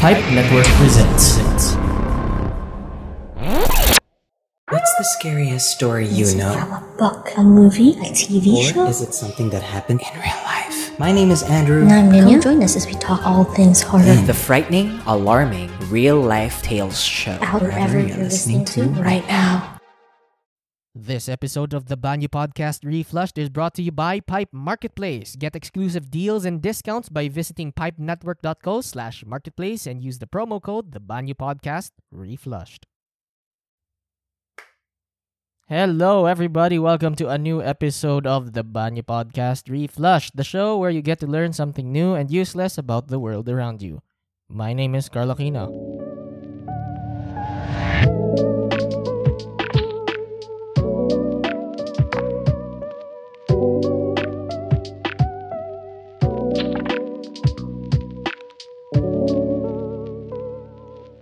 Pipe Network presents. What's the scariest story you Is it know? from a book, a movie, a TV show Or show? is it something that happened in real life? Mm. My name is Andrew. And I'm Ninya. Come join us as we talk all things horror. Mm. The frightening, alarming, real life tales show. Out wherever you're listening to right now. This episode of the Banyu Podcast Reflushed is brought to you by Pipe Marketplace. Get exclusive deals and discounts by visiting pipenetwork.co slash marketplace and use the promo code the Banyu Podcast Reflushed. Hello, everybody. Welcome to a new episode of the Banyu Podcast Reflushed, the show where you get to learn something new and useless about the world around you. My name is Aquino.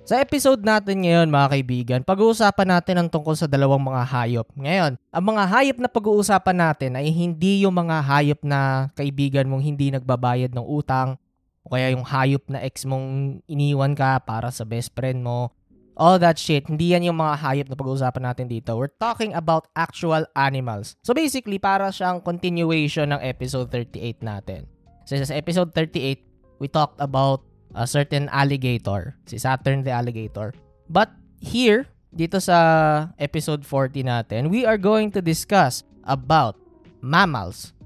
Sa episode natin ngayon mga kaibigan, pag-uusapan natin ang tungkol sa dalawang mga hayop. Ngayon, ang mga hayop na pag-uusapan natin ay hindi yung mga hayop na kaibigan mong hindi nagbabayad ng utang o kaya yung hayop na ex mong iniwan ka para sa best friend mo. All that shit, hindi yan yung mga hayop na pag-uusapan natin dito. We're talking about actual animals. So basically, para siyang continuation ng episode 38 natin. So sa episode 38, we talked about a certain alligator, si Saturn the alligator. But here, dito sa episode 40 natin, we are going to discuss about mammals.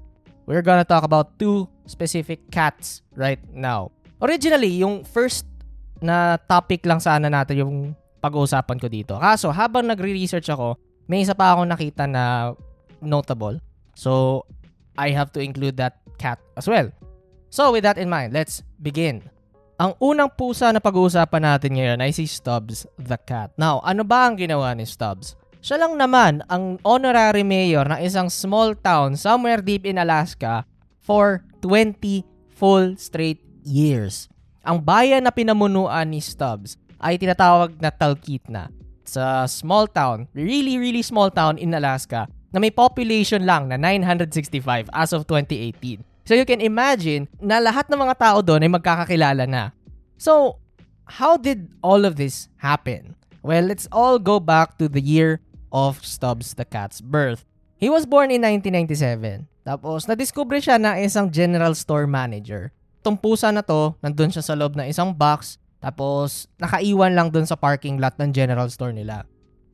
We're gonna talk about two specific cats right now. Originally, yung first na topic lang sana natin yung pag-uusapan ko dito. Kaso, habang nagre-research ako, may isa pa akong nakita na notable. So, I have to include that cat as well. So, with that in mind, let's begin. Ang unang pusa na pag-uusapan natin ngayon ay si Stubbs the Cat. Now, ano ba ang ginawa ni Stubbs? Siya lang naman ang honorary mayor ng isang small town somewhere deep in Alaska for 20 full straight years. Ang bayan na pinamunuan ni Stubbs ay tinatawag na Talkeetna. It's a small town, really really small town in Alaska na may population lang na 965 as of 2018. So you can imagine na lahat ng mga tao doon ay magkakakilala na. So, how did all of this happen? Well, let's all go back to the year of Stubbs the Cat's birth. He was born in 1997. Tapos, nadiskubre siya na isang general store manager. Itong pusa na to, nandun siya sa loob ng isang box, tapos nakaiwan lang dun sa parking lot ng general store nila.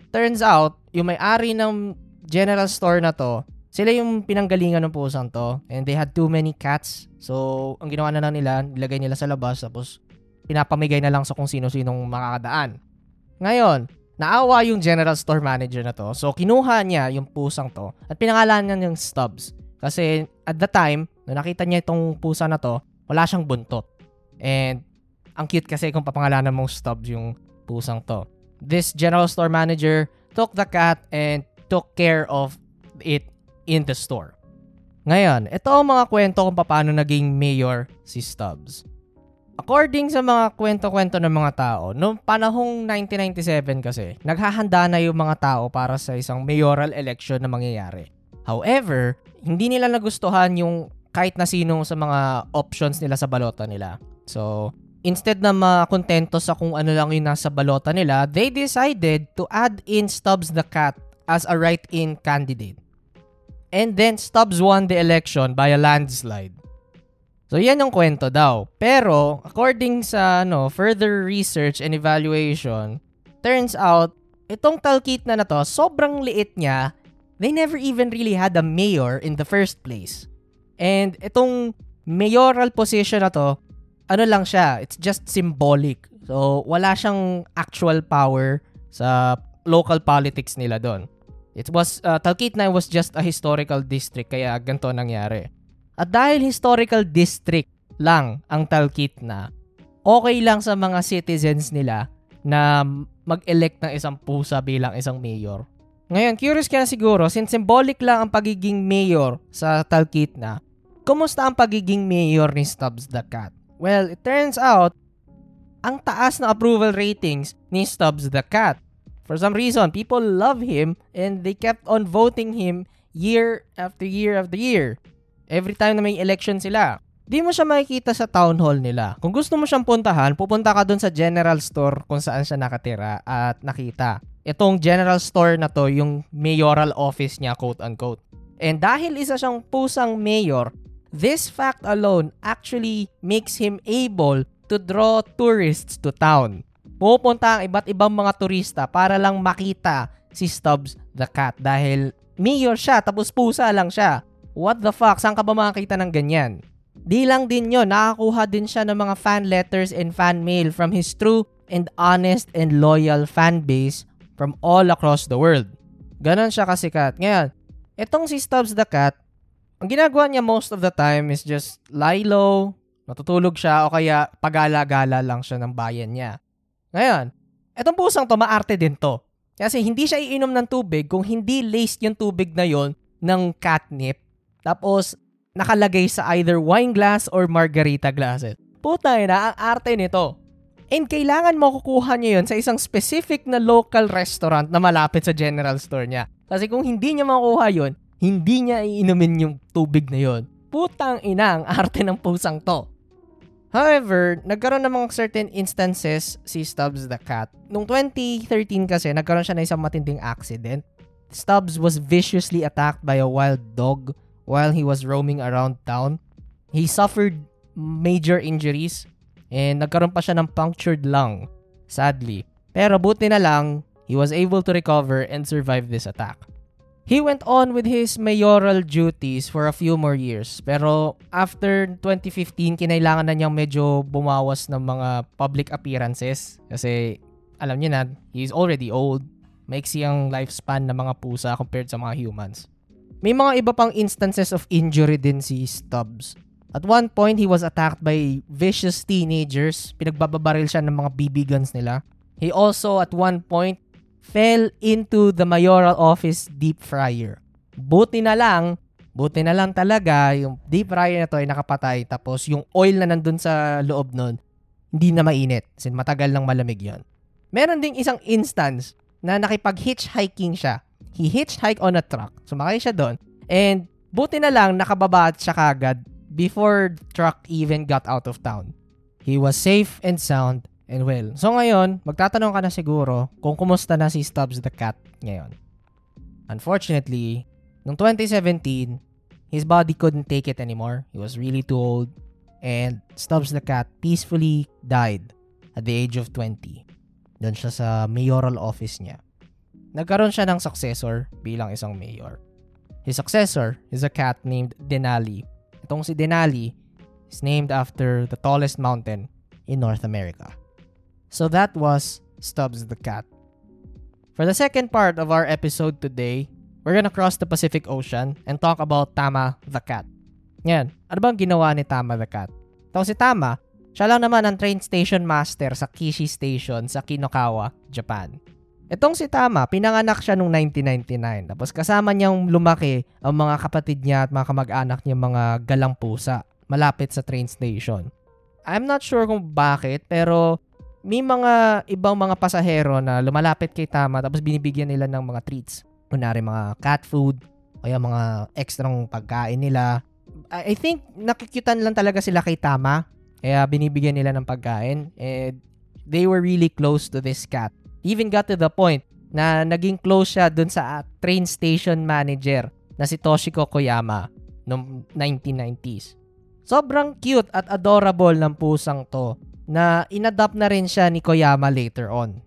Turns out, yung may-ari ng general store na to, sila yung pinanggalingan ng pusang to and they had too many cats. So, ang ginawa na lang nila, nilagay nila sa labas tapos pinapamigay na lang sa kung sino-sinong makakadaan. Ngayon, naawa yung general store manager na to. So, kinuha niya yung pusang to at pinangalan niya yung Stubbs. Kasi at the time, nung nakita niya itong pusa na to, wala siyang buntot. And ang cute kasi kung papangalanan mong Stubbs yung pusang to. This general store manager took the cat and took care of it in the store. Ngayon, ito ang mga kwento kung paano naging mayor si Stubbs. According sa mga kwento-kwento ng mga tao, noong panahong 1997 kasi, naghahanda na yung mga tao para sa isang mayoral election na mangyayari. However, hindi nila nagustuhan yung kahit na sino sa mga options nila sa balota nila. So, instead na makontento sa kung ano lang yung nasa balota nila, they decided to add in Stubbs the Cat as a write-in candidate. And then Stubbs won the election by a landslide. So yan yung kwento daw. Pero according sa ano, further research and evaluation, turns out itong Talkeetna na to, sobrang liit niya. They never even really had a mayor in the first place. And itong mayoral position na to, ano lang siya, it's just symbolic. So wala siyang actual power sa local politics nila doon. It was, uh, Talkeetna was just a historical district kaya ganito nangyari. At dahil historical district lang ang Talkeetna, okay lang sa mga citizens nila na mag-elect ng isang pusa bilang isang mayor. Ngayon, curious ka na siguro, since symbolic lang ang pagiging mayor sa Talkeetna, kumusta ang pagiging mayor ni Stubbs the Cat? Well, it turns out, ang taas na approval ratings ni Stubbs the Cat. For some reason, people love him and they kept on voting him year after year after year. Every time na may election sila. di mo siya makikita sa town hall nila. Kung gusto mo siyang puntahan, pupunta ka dun sa general store kung saan siya nakatira at nakita. Itong general store na to, yung mayoral office niya, quote-unquote. And dahil isa siyang pusang mayor, this fact alone actually makes him able to draw tourists to town. Pupunta ang iba't ibang mga turista para lang makita si Stubbs the cat dahil mayor siya tapos pusa lang siya. What the fuck? Saan ka ba makakita ng ganyan? Di lang din yon, nakakuha din siya ng mga fan letters and fan mail from his true and honest and loyal fan base from all across the world. Ganon siya kasikat. Ngayon, itong si Stubbs the Cat, ang ginagawa niya most of the time is just lie low, natutulog siya o kaya pagala-gala lang siya ng bayan niya. Ngayon, itong pusang to, maarte din to. Kasi hindi siya iinom ng tubig kung hindi laced yung tubig na yon ng catnip. Tapos, nakalagay sa either wine glass or margarita glasses. Puta na, ang arte nito. And kailangan mo kukuha niya yun sa isang specific na local restaurant na malapit sa general store niya. Kasi kung hindi niya makuha yun, hindi niya iinumin yung tubig na yun. Putang ina ang arte ng pusang to. However, nagkaroon ng mga certain instances si Stubbs the cat. Noong 2013 kasi, nagkaroon siya ng isang matinding accident. Stubbs was viciously attacked by a wild dog while he was roaming around town. He suffered major injuries and nagkaroon pa siya ng punctured lung, sadly. Pero buti na lang, he was able to recover and survive this attack. He went on with his mayoral duties for a few more years. Pero after 2015, kinailangan na niyang medyo bumawas ng mga public appearances. Kasi alam niyo na, he's already old. Maiksi ang lifespan ng mga pusa compared sa mga humans. May mga iba pang instances of injury din si Stubbs. At one point, he was attacked by vicious teenagers. Pinagbababaril siya ng mga BB guns nila. He also, at one point, fell into the mayoral office deep fryer. Buti na lang, buti na lang talaga, yung deep fryer na to ay nakapatay. Tapos yung oil na nandun sa loob nun, hindi na mainit. Sin matagal lang malamig yon. Meron ding isang instance na nakipag-hitchhiking siya. He hitchhiked on a truck. Sumakay siya doon. And buti na lang nakababa siya kagad before truck even got out of town. He was safe and sound and well. So ngayon, magtatanong ka na siguro kung kumusta na si Stubbs the Cat ngayon. Unfortunately, noong 2017, his body couldn't take it anymore. He was really too old. And Stubbs the Cat peacefully died at the age of 20. Doon siya sa mayoral office niya. Nagkaroon siya ng successor bilang isang mayor. His successor is a cat named Denali. Itong si Denali is named after the tallest mountain in North America. So that was Stubbs the Cat. For the second part of our episode today, we're gonna cross the Pacific Ocean and talk about Tama the Cat. Yan, ano bang ginawa ni Tama the Cat? Ito si Tama, siya lang naman ang train station master sa Kishi Station sa Kinokawa, Japan. Itong si Tama, pinanganak siya noong 1999. Tapos kasama niyang lumaki ang mga kapatid niya at mga kamag-anak niya mga galang pusa malapit sa train station. I'm not sure kung bakit pero may mga ibang mga pasahero na lumalapit kay Tama tapos binibigyan nila ng mga treats. Kunwari mga cat food, kaya mga ekstrang pagkain nila. I think nakikyutan lang talaga sila kay Tama. Kaya binibigyan nila ng pagkain. And they were really close to this cat. Even got to the point na naging close siya dun sa uh, train station manager na si Toshiko Koyama noong 1990s. Sobrang cute at adorable ng pusang to na inadapt na rin siya ni Koyama later on.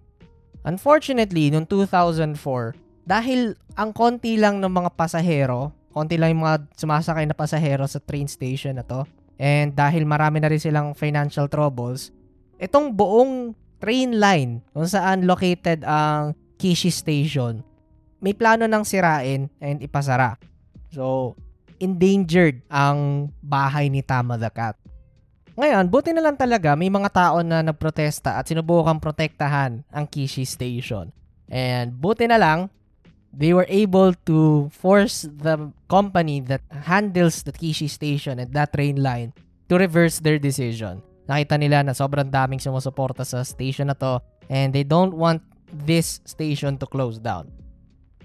Unfortunately, noong 2004, dahil ang konti lang ng mga pasahero, konti lang yung mga sumasakay na pasahero sa train station na to, and dahil marami na rin silang financial troubles, itong buong train line kung saan located ang Kishi Station, may plano ng sirain and ipasara. So, endangered ang bahay ni Tama the Cat. Ngayon, buti na lang talaga may mga tao na nagprotesta at sinubukang protektahan ang Kishi Station. And buti na lang, they were able to force the company that handles the Kishi Station and that train line to reverse their decision nakita nila na sobrang daming sumusuporta sa station na to and they don't want this station to close down.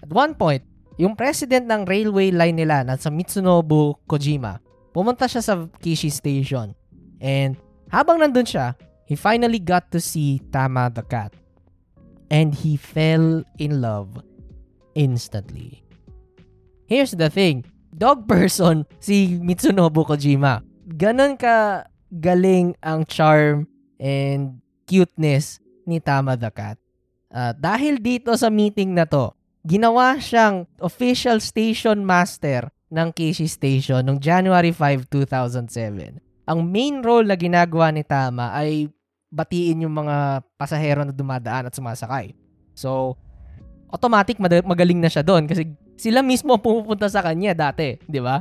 At one point, yung president ng railway line nila na sa Mitsunobu Kojima, pumunta siya sa Kishi Station. And habang nandun siya, he finally got to see Tama the cat. And he fell in love instantly. Here's the thing. Dog person si Mitsunobu Kojima. Ganon ka galing ang charm and cuteness ni Tama the cat. Uh, dahil dito sa meeting na to, ginawa siyang official station master ng Kishi Station noong January 5, 2007. Ang main role na ginagawa ni Tama ay batiin yung mga pasahero na dumadaan at sumasakay. So, automatic magaling na siya doon kasi sila mismo pumupunta sa kanya dati, di ba?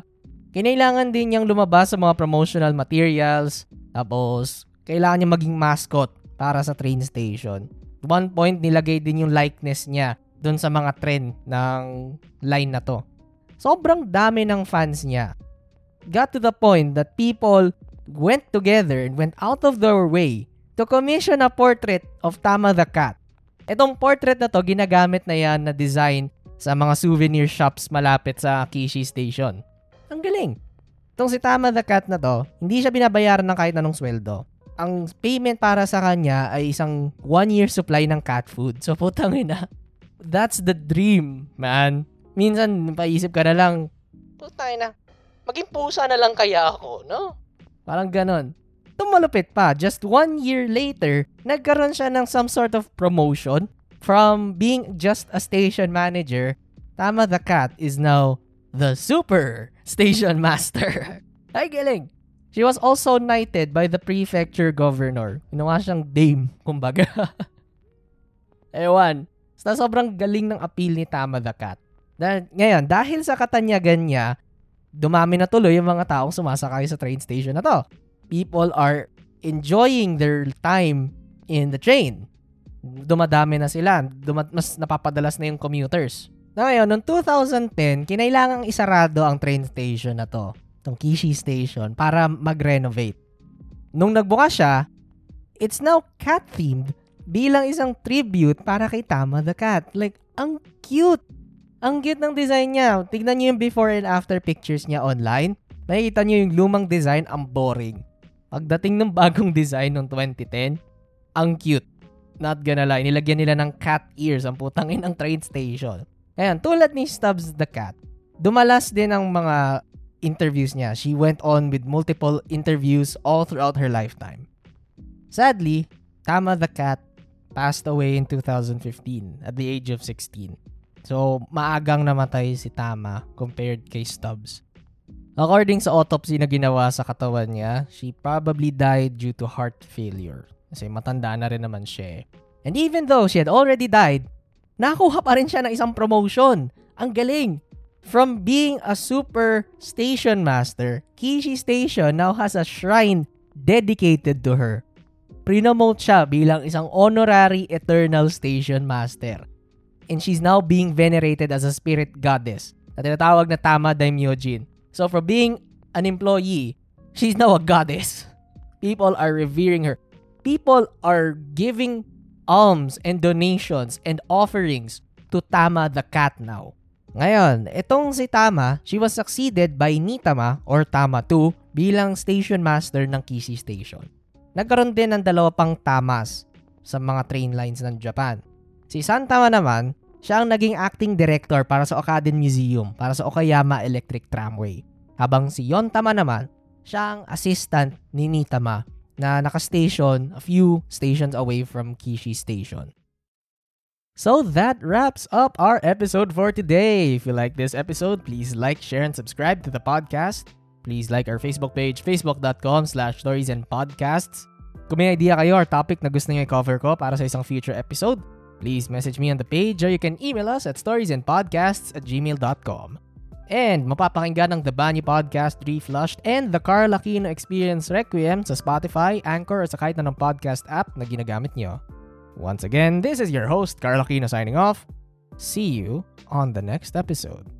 Kinailangan din niyang lumabas sa mga promotional materials, tapos kailangan niya maging mascot para sa train station. One point, nilagay din yung likeness niya doon sa mga trend ng line na to. Sobrang dami ng fans niya. Got to the point that people went together and went out of their way to commission a portrait of Tama the Cat. Itong portrait na to, ginagamit na yan na design sa mga souvenir shops malapit sa Kishi Station. Ang galing. Itong si Tama the Cat na to, hindi siya binabayaran ng kahit anong sweldo. Ang payment para sa kanya ay isang one year supply ng cat food. So putang ina. That's the dream, man. Minsan, paisip ka na lang, putang ina, maging pusa na lang kaya ako, no? Parang ganon. Tumalupit pa, just one year later, nagkaroon siya ng some sort of promotion from being just a station manager. Tama the Cat is now the super station master. Ay, galing. She was also knighted by the prefecture governor. Ginawa siyang dame, kumbaga. Ewan. Basta sobrang galing ng appeal ni Tama the Cat. Dahil, ngayon, dahil sa katanyagan niya, dumami na tuloy yung mga taong sumasakay sa train station na to. People are enjoying their time in the train. Dumadami na sila. Duma- mas napapadalas na yung commuters. Na ngayon, noong 2010, kinailangang isarado ang train station na to, itong Kishi Station, para mag-renovate. Nung nagbukas siya, it's now cat-themed bilang isang tribute para kay Tama the Cat. Like, ang cute! Ang cute ng design niya. Tignan niyo yung before and after pictures niya online. Makikita niyo yung lumang design, ang boring. Pagdating ng bagong design ng 2010, ang cute. Not gonna lie, nilagyan nila ng cat ears ang putangin ng train station. Ayan, tulad ni Stubbs the Cat, dumalas din ang mga interviews niya. She went on with multiple interviews all throughout her lifetime. Sadly, Tama the Cat passed away in 2015 at the age of 16. So, maagang namatay si Tama compared kay Stubbs. According sa autopsy na ginawa sa katawan niya, she probably died due to heart failure. Kasi matanda na rin naman siya. Eh. And even though she had already died, nakuha pa rin siya ng isang promotion. Ang galing! From being a super station master, Kishi Station now has a shrine dedicated to her. Prinomote siya bilang isang honorary eternal station master and she's now being venerated as a spirit goddess na tinatawag na Tama Daimyojin. So for being an employee, she's now a goddess. People are revering her. People are giving alms and donations and offerings to Tama the cat now. Ngayon, itong si Tama, she was succeeded by Nitama or Tama 2 bilang station master ng Kishi Station. Nagkaroon din ng dalawa pang Tamas sa mga train lines ng Japan. Si Santama naman, siya ang naging acting director para sa Okaden Museum para sa Okayama Electric Tramway. Habang si Yontama naman, siya ang assistant ni Nitama na naka-station a few stations away from Kishi Station. So that wraps up our episode for today. If you like this episode, please like, share, and subscribe to the podcast. Please like our Facebook page, facebook.com slash stories. Kung may idea kayo or topic na gusto niyo i-cover ko para sa isang future episode, please message me on the page or you can email us at storiesandpodcasts at gmail.com. And mapapakinggan ang The Banyo Podcast Reflushed and The Carl Aquino Experience Requiem sa Spotify, Anchor o sa kahit anong podcast app na ginagamit nyo. Once again, this is your host, Carl Aquino signing off. See you on the next episode.